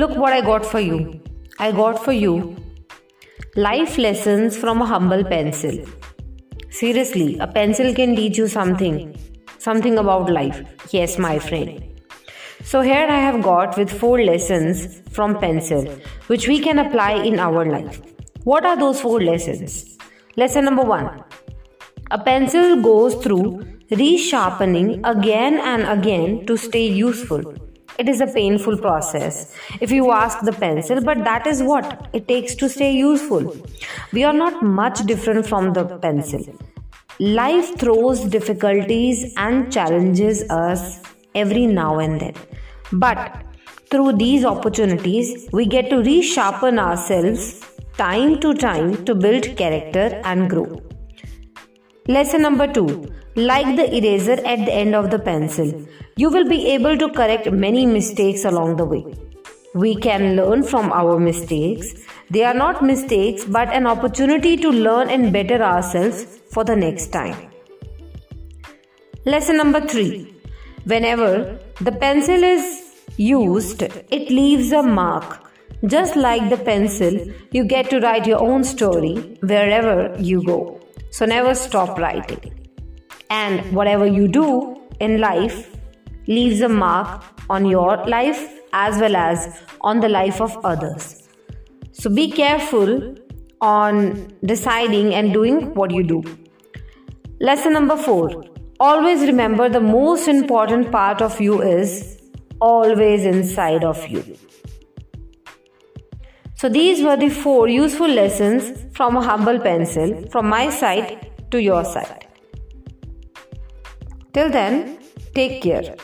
Look what I got for you. I got for you life lessons from a humble pencil. Seriously, a pencil can teach you something, something about life. Yes, my friend. So here I have got with four lessons from pencil which we can apply in our life. What are those four lessons? Lesson number 1. A pencil goes through resharpening again and again to stay useful. It is a painful process if you ask the pencil, but that is what it takes to stay useful. We are not much different from the pencil. Life throws difficulties and challenges us every now and then. But through these opportunities, we get to resharpen ourselves time to time to build character and grow. Lesson number two like the eraser at the end of the pencil, you will be able to correct many mistakes along the way. We can learn from our mistakes. They are not mistakes but an opportunity to learn and better ourselves for the next time. Lesson number 3 Whenever the pencil is used, it leaves a mark. Just like the pencil, you get to write your own story wherever you go. So never stop writing. And whatever you do in life leaves a mark on your life as well as on the life of others. So be careful on deciding and doing what you do. Lesson number four always remember the most important part of you is always inside of you. So, these were the four useful lessons from a humble pencil from my side to your side. Till then, take care.